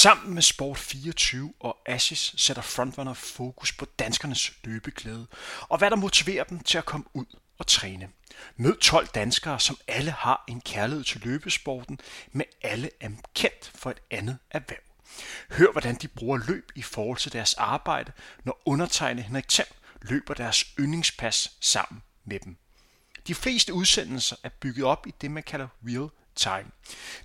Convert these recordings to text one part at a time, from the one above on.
Sammen med Sport24 og Asis sætter Frontrunner fokus på danskernes løbeglæde og hvad der motiverer dem til at komme ud og træne. Mød 12 danskere, som alle har en kærlighed til løbesporten, men alle er kendt for et andet erhverv. Hør, hvordan de bruger løb i forhold til deres arbejde, når undertegnet Henrik Thiem løber deres yndlingspas sammen med dem. De fleste udsendelser er bygget op i det, man kalder real time.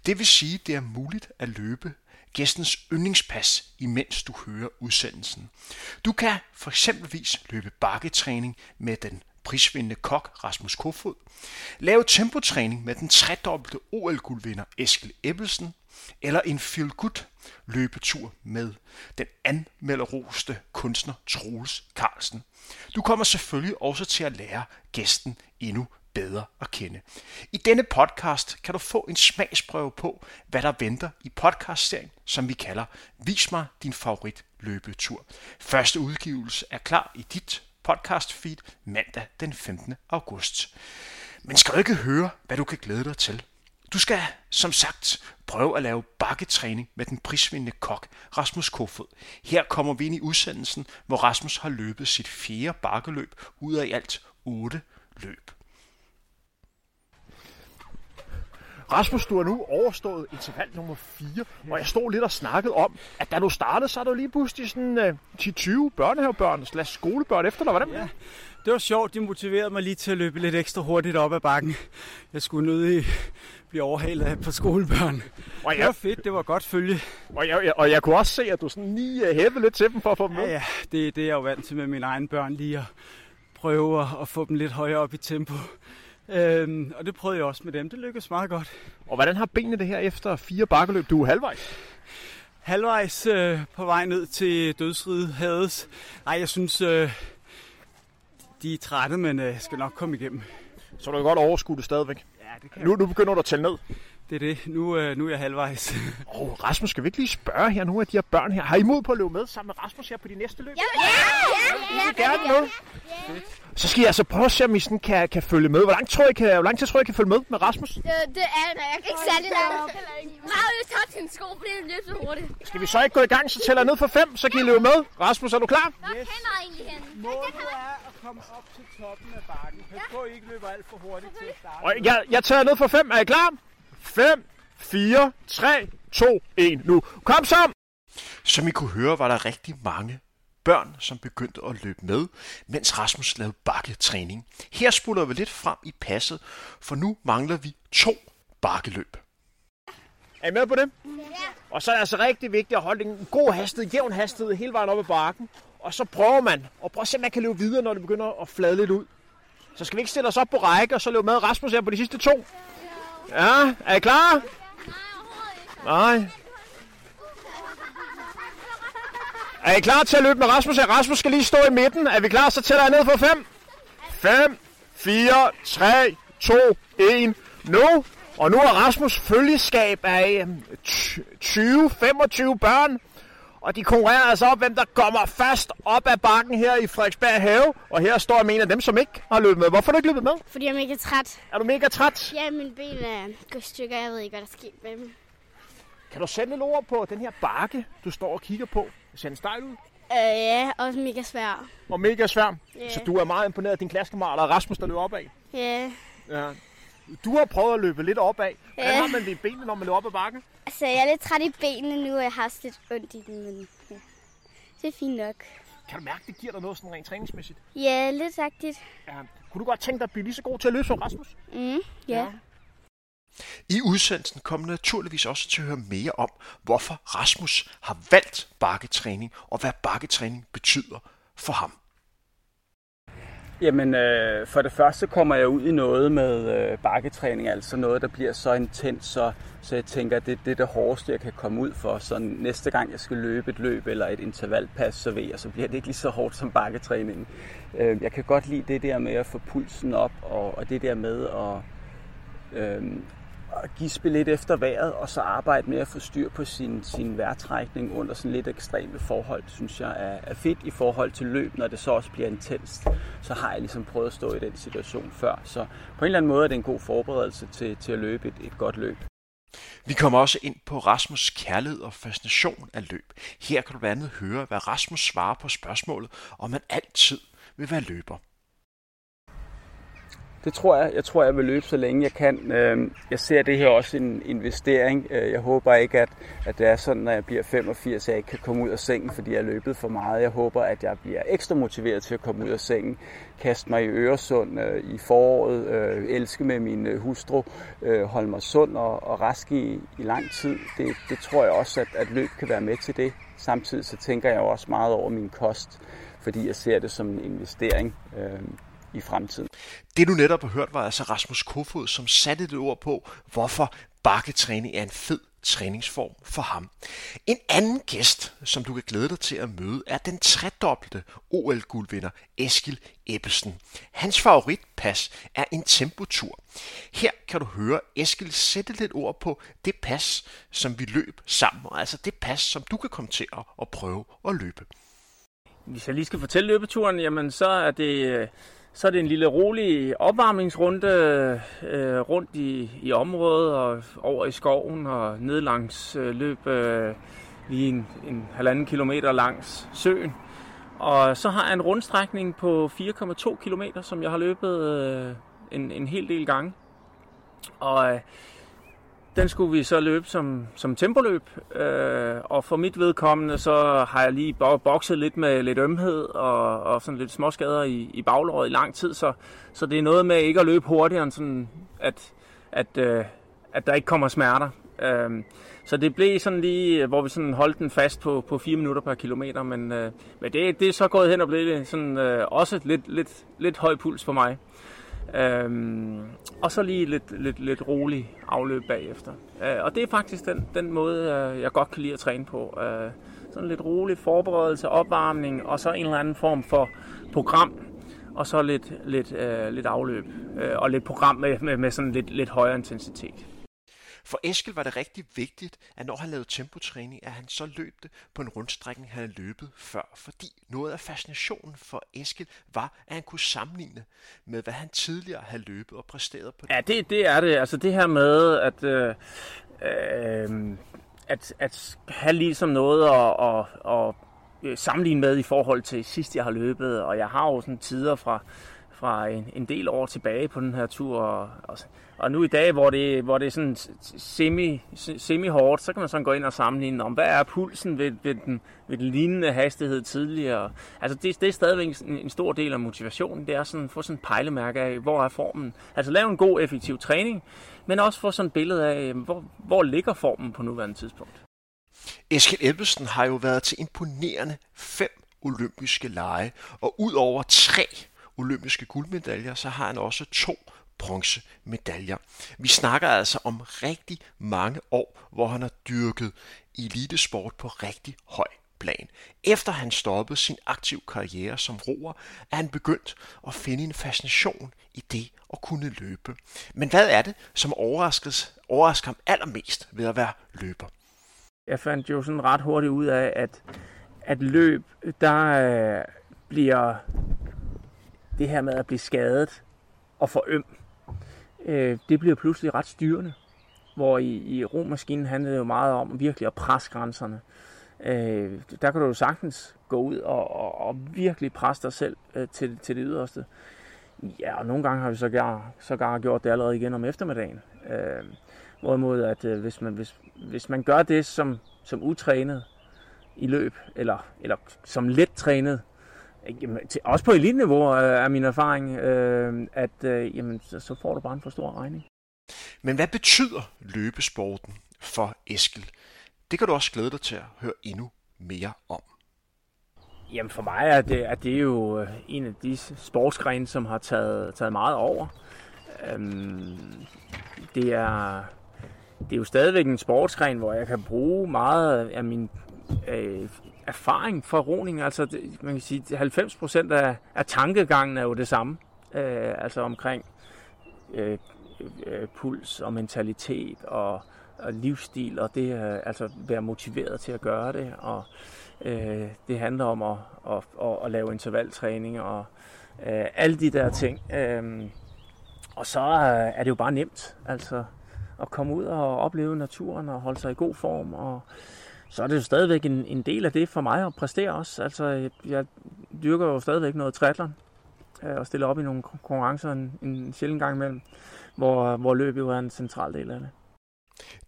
Det vil sige, det er muligt at løbe gæstens yndlingspas, imens du hører udsendelsen. Du kan for eksempelvis løbe bakketræning med den prisvindende kok Rasmus Kofod, lave tempotræning med den tredobbelte OL-guldvinder Eskil Ebbelsen, eller en feel good løbetur med den anmelderoste kunstner Troels Carlsen. Du kommer selvfølgelig også til at lære gæsten endnu bedre at kende. I denne podcast kan du få en smagsprøve på, hvad der venter i podcastserien, som vi kalder Vis mig din favorit løbetur. Første udgivelse er klar i dit podcast feed mandag den 15. august. Men skal du ikke høre, hvad du kan glæde dig til? Du skal, som sagt, prøve at lave bakketræning med den prisvindende kok Rasmus Kofod. Her kommer vi ind i udsendelsen, hvor Rasmus har løbet sit fjerde bakkeløb ud af i alt otte løb. Rasmus, du har nu overstået interval nummer 4, og jeg stod lidt og snakkede om, at da du startede, så er du lige pludselig sådan uh, 10-20 børnehavebørn slash skolebørn efter dig. Hvordan? Ja, det var sjovt. De motiverede mig lige til at løbe lidt ekstra hurtigt op ad bakken. Jeg skulle nødig blive overhalet af på skolebørn. Og jeg, det var fedt, det var godt følge. Og jeg, og jeg kunne også se, at du sådan lige uh, hævede lidt til dem for at få dem med. Ja, ja. Det, det er jeg jo vant til med mine egne børn, lige at prøve at få dem lidt højere op i tempo. Øhm, og det prøvede jeg også med dem. Det lykkedes meget godt. Og hvordan har benene det her efter fire bakkeløb? Du er halvvejs. Halvvejs øh, på vej ned til dødsriget Hades. Nej, jeg synes, øh, de er trætte, men øh, skal nok komme igennem. Så du kan godt overskue det stadigvæk? Ja, det kan nu, nu begynder du at tælle ned. Det er det. Nu, øh, nu er jeg halvvejs. oh, Rasmus, skal vi ikke lige spørge her nu af de her børn her? Har I mod på at løbe med sammen med Rasmus her på de næste løb? Ja, ja, ja. ja, ja, ja, ja. med. Ja. Så skal jeg altså prøve at se, om I sådan kan, kan følge med. Hvor lang, tror I kan, hvor lang tid tror I kan følge med med Rasmus? Øh, det er jeg ikke særlig langt. Meget jeg tager sin sko, fordi det løber så hurtigt. Skal vi så ikke gå i gang, så tæller jeg ned for fem, så kan I løbe med. Rasmus, er du klar? Nå, yes. kender egentlig hende. Målet er at komme op til toppen af bakken. Pas på, I ikke løber alt for hurtigt til at starte. Og jeg, jeg tager ned for fem. Er I klar? 5, 4, 3, 2, 1. Nu. Kom så! Som I kunne høre, var der rigtig mange børn, som begyndte at løbe med, mens Rasmus lavede bakketræning. Her sputter vi lidt frem i passet, for nu mangler vi to bakkeløb. Er I med på det? Ja. Og så er det altså rigtig vigtigt at holde en god hastighed, jævn hastighed hele vejen op ad bakken. Og så prøver man, og prøv at se, om man kan løbe videre, når det begynder at flade lidt ud. Så skal vi ikke stille os op på række, og så løbe med Rasmus her på de sidste to. Ja, er I klar? Nej. Er I klar til at løbe med Rasmus? Rasmus skal lige stå i midten. Er vi klar? Så tæller jeg ned for 5. 5, 4, 3, 2, 1. Nu. Og nu er Rasmus følgeskab af øhm, 20-25 børn. Og de konkurrerer altså op, hvem der kommer fast op ad bakken her i Frederiksberg Have. Og her står jeg med en af dem, som ikke har løbet med. Hvorfor har du ikke løbet med? Fordi jeg er mega træt. Er du mega træt? Ja, mine ben er gået stykker. Jeg ved ikke, hvad der sker med dem. Kan du sætte lidt ord på den her bakke, du står og kigger på? Ser den stejl ud? Øh, ja, også mega svær. Og mega svær? Yeah. Så du er meget imponeret af din klassekammerater Rasmus, der løber opad? Yeah. Ja. Du har prøvet at løbe lidt opad. Hvordan yeah. har man det i benene, når man løber op ad bakken? Altså, jeg er lidt træt i benene nu, og jeg har også lidt ondt i dem, men ja. det er fint nok. Kan du mærke, det giver dig noget sådan rent træningsmæssigt? Ja, lidt sagtigt. Ja. Kunne du godt tænke dig at blive lige så god til at løbe som Rasmus? Mm, ja. ja. I udsendelsen kommer naturligvis også til at høre mere om, hvorfor Rasmus har valgt bakketræning, og hvad bakketræning betyder for ham. Jamen, øh, for det første kommer jeg ud i noget med øh, bakketræning, altså noget, der bliver så intens, så, så jeg tænker, at det, det er det hårdeste, jeg kan komme ud for. Så næste gang, jeg skal løbe et løb eller et intervalpas, så ved jeg, så bliver det ikke lige så hårdt som bakketræning. Øh, jeg kan godt lide det der med at få pulsen op, og, og det der med at, øh, at gispe lidt efter vejret, og så arbejde med at få styr på sin, sin vejrtrækning under sådan lidt ekstreme forhold, synes jeg er, er fedt i forhold til løb, når det så også bliver intenst. Så har jeg ligesom prøvet at stå i den situation før. Så på en eller anden måde er det en god forberedelse til, til at løbe et, et godt løb. Vi kommer også ind på Rasmus' kærlighed og fascination af løb. Her kan du blandt andet høre, hvad Rasmus svarer på spørgsmålet, om man altid vil være løber. Det tror jeg. Jeg tror, jeg vil løbe så længe jeg kan. Øhm, jeg ser det her også en investering. Øh, jeg håber ikke, at, at det er sådan, når jeg bliver 85, at jeg ikke kan komme ud af sengen, fordi jeg har løbet for meget. Jeg håber, at jeg bliver ekstra motiveret til at komme ud af sengen. Kaste mig i Øresund øh, i foråret. Øh, elske med min hustru. Holde mig sund og, og rask i, i lang tid. Det, det tror jeg også, at, at løb kan være med til det. Samtidig så tænker jeg også meget over min kost, fordi jeg ser det som en investering. Øh, i fremtiden. Det du netop har hørt var altså Rasmus Kofod, som satte et ord på, hvorfor bakketræning er en fed træningsform for ham. En anden gæst, som du kan glæde dig til at møde, er den tredobbelte OL-guldvinder Eskil Ebbelsen. Hans favoritpas er en tempotur. Her kan du høre Eskil sætte lidt ord på det pas, som vi løb sammen, altså det pas, som du kan komme til at prøve at løbe. Hvis jeg lige skal fortælle løbeturen, jamen så er det øh, så er det en lille rolig opvarmningsrunde øh, rundt i, i området og over i skoven og ned langs øh, løb øh, lige en, en halvanden kilometer langs søen. Og så har jeg en rundstrækning på 4,2 km, som jeg har løbet øh, en, en hel del gange. Og øh, den skulle vi så løbe som, som tempoløb, øh, og for mit vedkommende, så har jeg lige bokset lidt med lidt ømhed og, og sådan lidt småskader i, i baglåret i lang tid, så, så det er noget med ikke at løbe hurtigere, end sådan, at, at, øh, at der ikke kommer smerter. Øh, så det blev sådan lige, hvor vi sådan holdt den fast på, på 4 minutter per kilometer, men, øh, men det, det er så gået hen og blevet sådan, øh, også lidt, lidt, lidt høj puls for mig. Øhm, og så lige lidt, lidt, lidt rolig afløb bagefter. Øh, og det er faktisk den, den måde, øh, jeg godt kan lide at træne på. Øh, sådan lidt rolig forberedelse, opvarmning, og så en eller anden form for program, og så lidt, lidt, øh, lidt afløb, øh, og lidt program med, med, med sådan lidt, lidt højere intensitet. For Eskil var det rigtig vigtigt, at når han lavede tempotræning, at han så løb det på en rundstrækning, han havde løbet før. Fordi noget af fascinationen for Eskil var, at han kunne sammenligne med, hvad han tidligere havde løbet og præsteret på det. Ja, det, det er det. Altså det her med, at... Øh, øh, at, at have ligesom noget at, at, at sammenligne med i forhold til sidst, jeg har løbet. Og jeg har jo sådan tider fra, fra en, en del år tilbage på den her tur. Og, og, og nu i dag, hvor det, hvor det er sådan semi, semi-hårdt, så kan man sådan gå ind og sammenligne om, hvad er pulsen ved, ved, den, ved den lignende hastighed tidligere. Altså det, det er stadigvæk en, en stor del af motivationen. Det er sådan at få sådan en pejlemærke af, hvor er formen. Altså lave en god, effektiv træning, men også få sådan et billede af, hvor, hvor ligger formen på nuværende tidspunkt. Eskild Elbesen har jo været til imponerende fem olympiske lege, og ud over tre olympiske guldmedaljer, så har han også to bronzemedaljer. Vi snakker altså om rigtig mange år, hvor han har dyrket elitesport på rigtig høj plan. Efter han stoppede sin aktiv karriere som roer, er han begyndt at finde en fascination i det at kunne løbe. Men hvad er det, som overraskes, overrasker ham allermest ved at være løber? Jeg fandt jo sådan ret hurtigt ud af, at, at løb, der øh, bliver det her med at blive skadet og få øm, øh, det bliver pludselig ret styrende. Hvor i, i romaskinen handlede det jo meget om virkelig at presse grænserne. Øh, der kan du jo sagtens gå ud og, og, og virkelig presse dig selv øh, til, til det yderste. Ja, og nogle gange har vi så sågar så gjort det allerede igen om eftermiddagen. Øh, hvorimod, at øh, hvis, man, hvis, hvis man gør det som, som utrænet i løb, eller, eller som let trænet, Jamen, til, også på elitniveau øh, er min erfaring, øh, at øh, jamen, så, så får du bare en for stor regning. Men hvad betyder løbesporten for Eskil? Det kan du også glæde dig til at høre endnu mere om. Jamen for mig er det, er det jo øh, en af de sportsgrene, som har taget, taget meget over. Øhm, det, er, det er jo stadigvæk en sportsgren, hvor jeg kan bruge meget af min øh, erfaring for roning. Altså, det, man kan sige, 90 procent af, af tankegangen er jo det samme. Øh, altså omkring øh, øh, puls og mentalitet og, og livsstil, og det er altså være motiveret til at gøre det. Og øh, det handler om at, at, at, at lave intervaltræning og øh, alle de der ting. Øh, og så øh, er det jo bare nemt. Altså, at komme ud og opleve naturen og holde sig i god form. Og så er det jo stadigvæk en, en del af det for mig at præstere også. Altså, jeg dyrker jo stadigvæk noget triathlon øh, og stiller op i nogle konkurrencer en, en sjældent gang imellem, hvor, hvor løb jo er en central del af det.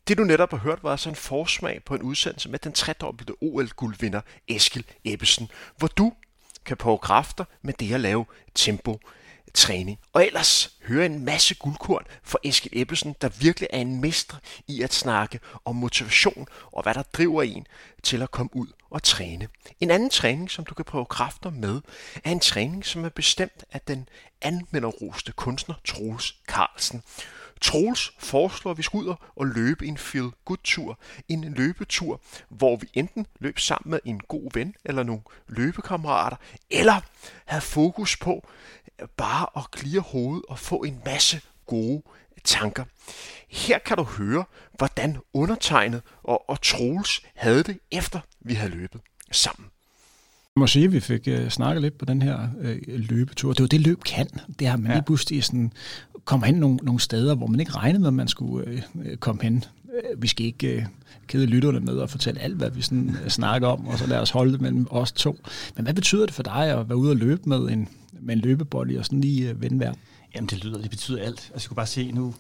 Det du netop har hørt var altså en forsmag på en udsendelse med den tredobbelte OL-guldvinder Eskil Ebbesen, hvor du kan prøve kræfter med det at lave tempo træning. Og ellers høre en masse guldkorn fra Eskil Ebbesen, der virkelig er en mester i at snakke om motivation og hvad der driver en til at komme ud og træne. En anden træning, som du kan prøve kræfter med, er en træning, som er bestemt af den anmelderroste kunstner Troels Carlsen. Troels foreslår, at vi skal ud og løbe en feel good tur. En løbetur, hvor vi enten løb sammen med en god ven eller nogle løbekammerater, eller have fokus på bare at klire hovedet og få en masse gode tanker. Her kan du høre, hvordan undertegnet og, og Troels havde det, efter vi havde løbet sammen. Jeg må sige, at vi fik uh, snakket lidt på den her uh, løbetur. Det var det, løb kan. Det har man ja. lige pludselig sådan, kommer hen nogle, nogle steder, hvor man ikke regnede med, at man skulle uh, komme hen. Uh, vi skal ikke uh, kede lytterne med at fortælle alt, hvad vi sådan, uh, snakker om, og så lad os holde det mellem os to. Men hvad betyder det for dig at være ude og løbe med en, med en og sådan lige øh, vende vejr? Jamen det lyder, det betyder alt. Altså jeg kunne bare se, nu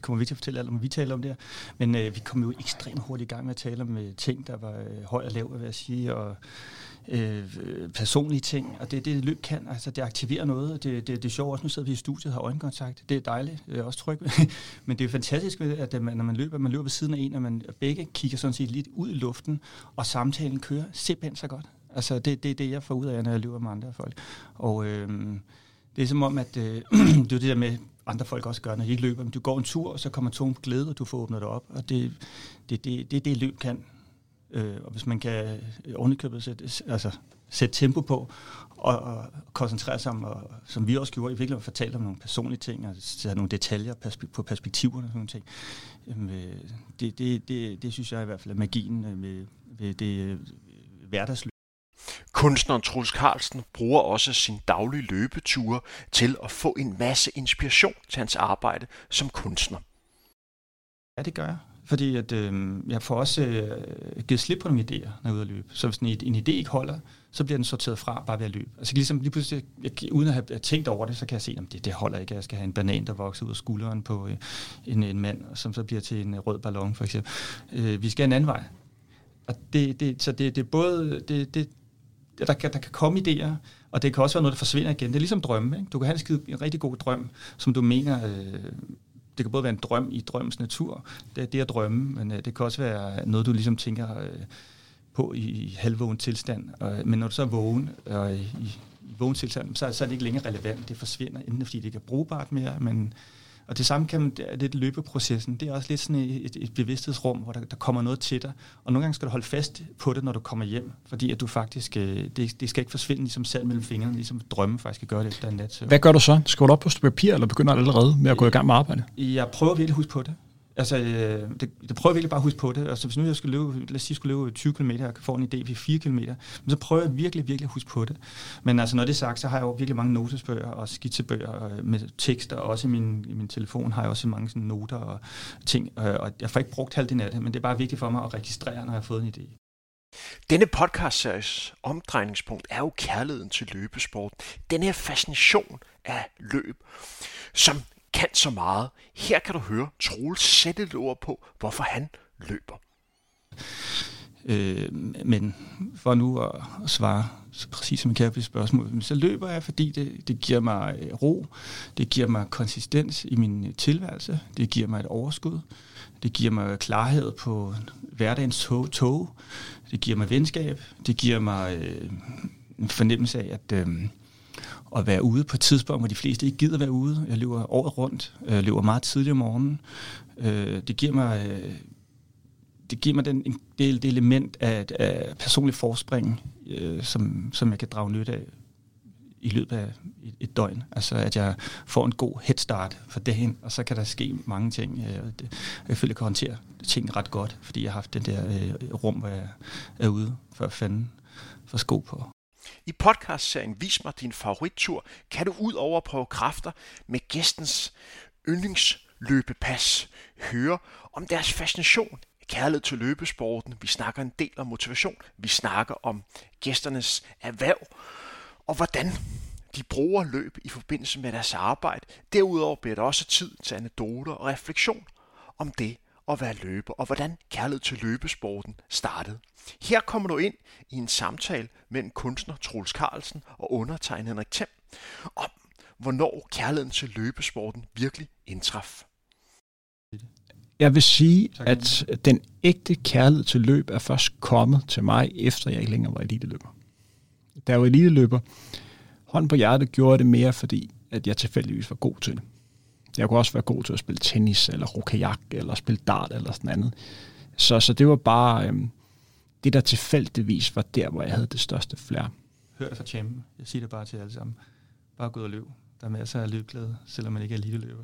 kommer vi til at fortælle alt om, vi taler om det her. Men øh, vi kom jo ekstremt hurtigt i gang med at tale om øh, ting, der var øh, høj og lav, vil jeg sige, og øh, personlige ting, og det det, løb kan. Altså, det aktiverer noget, og det, det, det er sjovt også. Nu sidder vi i studiet og har øjenkontakt. Det er dejligt, jeg er også tryg Men det er fantastisk, at øh, man, når man løber, man løber ved siden af en, og man begge kigger sådan set lidt ud i luften, og samtalen kører simpelthen så godt. Altså, det, det er det, jeg får ud af, når jeg løber med andre folk. Og øh, det er som om, at øh, det er det der med, andre folk også gør, når de ikke løber. Men du går en tur, og så kommer tom glæde, og du får åbnet det op. Og det det, det, det, det løb kan. Øh, og hvis man kan øh, ovenikøbet sætte, altså, sætte tempo på, og, og koncentrere sig om, og, som vi også gjorde, i virkeligheden fortælle om nogle personlige ting, og sætte nogle detaljer på perspektiverne og sådan ting. Øh, det, det, det, det synes jeg i hvert fald er magien øh, med, med, ved det øh, hverdagsløb. Kunstneren Truls Carlsen bruger også sin daglige løbeture til at få en masse inspiration til hans arbejde som kunstner. Ja, det gør jeg. Fordi at, øh, jeg får også øh, givet slip på nogle idéer, når jeg er ude at løbe. Så hvis en, en idé ikke holder, så bliver den sorteret fra bare ved at løbe. Altså ligesom lige pludselig, jeg, uden at have tænkt over det, så kan jeg se, at det, det holder ikke. Jeg skal have en banan, der vokser ud af skulderen på øh, en, en mand, som så bliver til en øh, rød ballon, for eksempel. Øh, vi skal en anden vej. Og det, det, så det, det er både, det, det, der, der, kan, der kan komme idéer, og det kan også være noget, der forsvinder igen. Det er ligesom drømme. Ikke? Du kan have en, skide, en rigtig god drøm, som du mener øh, det kan både være en drøm i drømmens natur, det er det at drømme, men øh, det kan også være noget, du ligesom tænker øh, på i, i halvvågen tilstand. Og, øh, men når du så er vågen, og øh, i, i vågen tilstand, så, så er det ikke længere relevant. Det forsvinder, enten fordi det ikke er brugbart mere, men og det samme kan man, det er lidt løbeprocessen. Det er også lidt sådan et, et bevidsthedsrum, hvor der, der kommer noget til dig. Og nogle gange skal du holde fast på det, når du kommer hjem, fordi at du faktisk, øh, det, det skal ikke forsvinde ligesom sand mellem fingrene, ligesom drømme faktisk kan gøre det efter en nat. Hvad gør du så? Skriver du op på papir, eller begynder allerede med at gå i gang med arbejde? Jeg prøver virkelig at huske på det. Altså, øh, det, det prøver jeg virkelig bare at huske på det. Altså, hvis nu jeg skulle løbe, lad os sige, jeg skulle løbe 20 km, og få en idé ved 4 km, men så prøver jeg virkelig, virkelig at huske på det. Men altså, når det er sagt, så har jeg jo virkelig mange notesbøger og skitsebøger øh, med tekster, og også i min, i min telefon har jeg også mange sådan noter og ting, øh, og jeg får ikke brugt halvdelen af det, men det er bare vigtigt for mig at registrere, når jeg har fået en idé. Denne podcast-series omdrejningspunkt er jo kærligheden til løbesport. Den her fascination af løb, som kan så meget. Her kan du høre Troels sætte et ord på, hvorfor han løber. Øh, men for nu at, at svare så præcis som jeg kan på spørgsmål, så løber jeg, fordi det, det giver mig øh, ro, det giver mig konsistens i min øh, tilværelse, det giver mig et overskud, det giver mig klarhed på hverdagens tog, tog. Det giver mig venskab, det giver mig øh, en fornemmelse af, at øh, at være ude på et tidspunkt, hvor de fleste ikke gider være ude. Jeg løber året rundt, jeg løber meget tidligt om morgenen. Øh, det giver mig, øh, det giver mig den, det, det element af, af personlig forspring, øh, som, som jeg kan drage nytte af i løbet af et, et døgn. Altså at jeg får en god head start for dagen, og så kan der ske mange ting. Øh, jeg føler, jeg kan håndtere ting ret godt, fordi jeg har haft den der øh, rum, hvor jeg er ude for at for sko på. I podcastserien Vis mig din favorittur kan du ud over prøve kræfter med gæstens yndlingsløbepas høre om deres fascination, kærlighed til løbesporten. Vi snakker en del om motivation. Vi snakker om gæsternes erhverv og hvordan de bruger løb i forbindelse med deres arbejde. Derudover bliver der også tid til anekdoter og refleksion om det at være løber, og hvordan kærlighed til løbesporten startede. Her kommer du ind i en samtale mellem kunstner Troels Carlsen og undertegnet Henrik Thiem om, hvornår kærligheden til løbesporten virkelig indtraf. Jeg vil sige, at den ægte kærlighed til løb er først kommet til mig, efter jeg ikke længere var eliteløber. Da jeg var eliteløber, hånd på hjertet gjorde det mere, fordi at jeg tilfældigvis var god til det. Jeg kunne også være god til at spille tennis, eller rokajak, eller spille dart, eller sådan noget. Så, så det var bare øhm, det, der tilfældigvis var der, hvor jeg havde det største flær. Hør det fra champion. Jeg siger det bare til alle sammen. Bare gå ud og løb. Der er masser af løbglæde, selvom man ikke er eliteløber.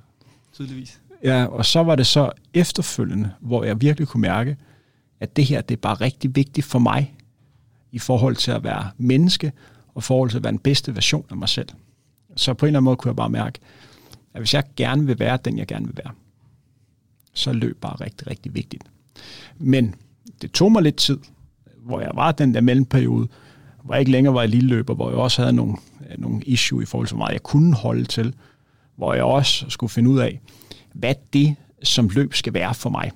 Tydeligvis. Ja, og så var det så efterfølgende, hvor jeg virkelig kunne mærke, at det her, det er bare rigtig vigtigt for mig, i forhold til at være menneske, og i forhold til at være den bedste version af mig selv. Så på en eller anden måde kunne jeg bare mærke, at hvis jeg gerne vil være den, jeg gerne vil være, så er løb bare rigtig, rigtig vigtigt. Men det tog mig lidt tid, hvor jeg var den der mellemperiode, hvor jeg ikke længere var i lille løber, hvor jeg også havde nogle, øh, nogle issue i forhold til, hvor meget jeg kunne holde til, hvor jeg også skulle finde ud af, hvad det som løb skal være for mig.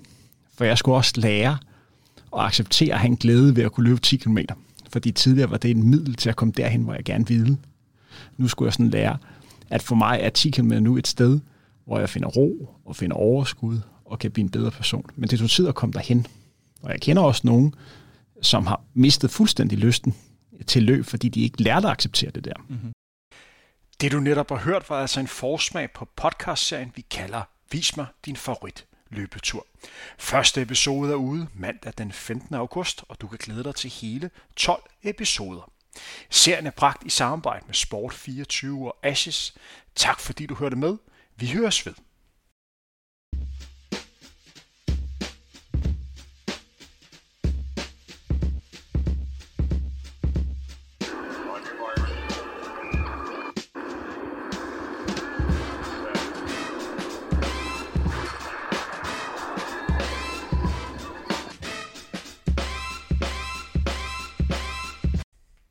For jeg skulle også lære at acceptere at have en glæde ved at kunne løbe 10 km. Fordi tidligere var det en middel til at komme derhen, hvor jeg gerne ville. Nu skulle jeg sådan lære, at for mig er 10 km nu et sted, hvor jeg finder ro og finder overskud og kan blive en bedre person. Men det tog tid at komme derhen. Og jeg kender også nogen, som har mistet fuldstændig lysten til løb, fordi de ikke lærte at acceptere det der. Mm-hmm. Det du netop har hørt var altså en forsmag på podcastserien, vi kalder Vis mig din favorit løbetur. Første episode er ude mandag den 15. august, og du kan glæde dig til hele 12 episoder. Serien er bragt i samarbejde med Sport24 og Ashes. Tak fordi du hørte med. Vi høres ved.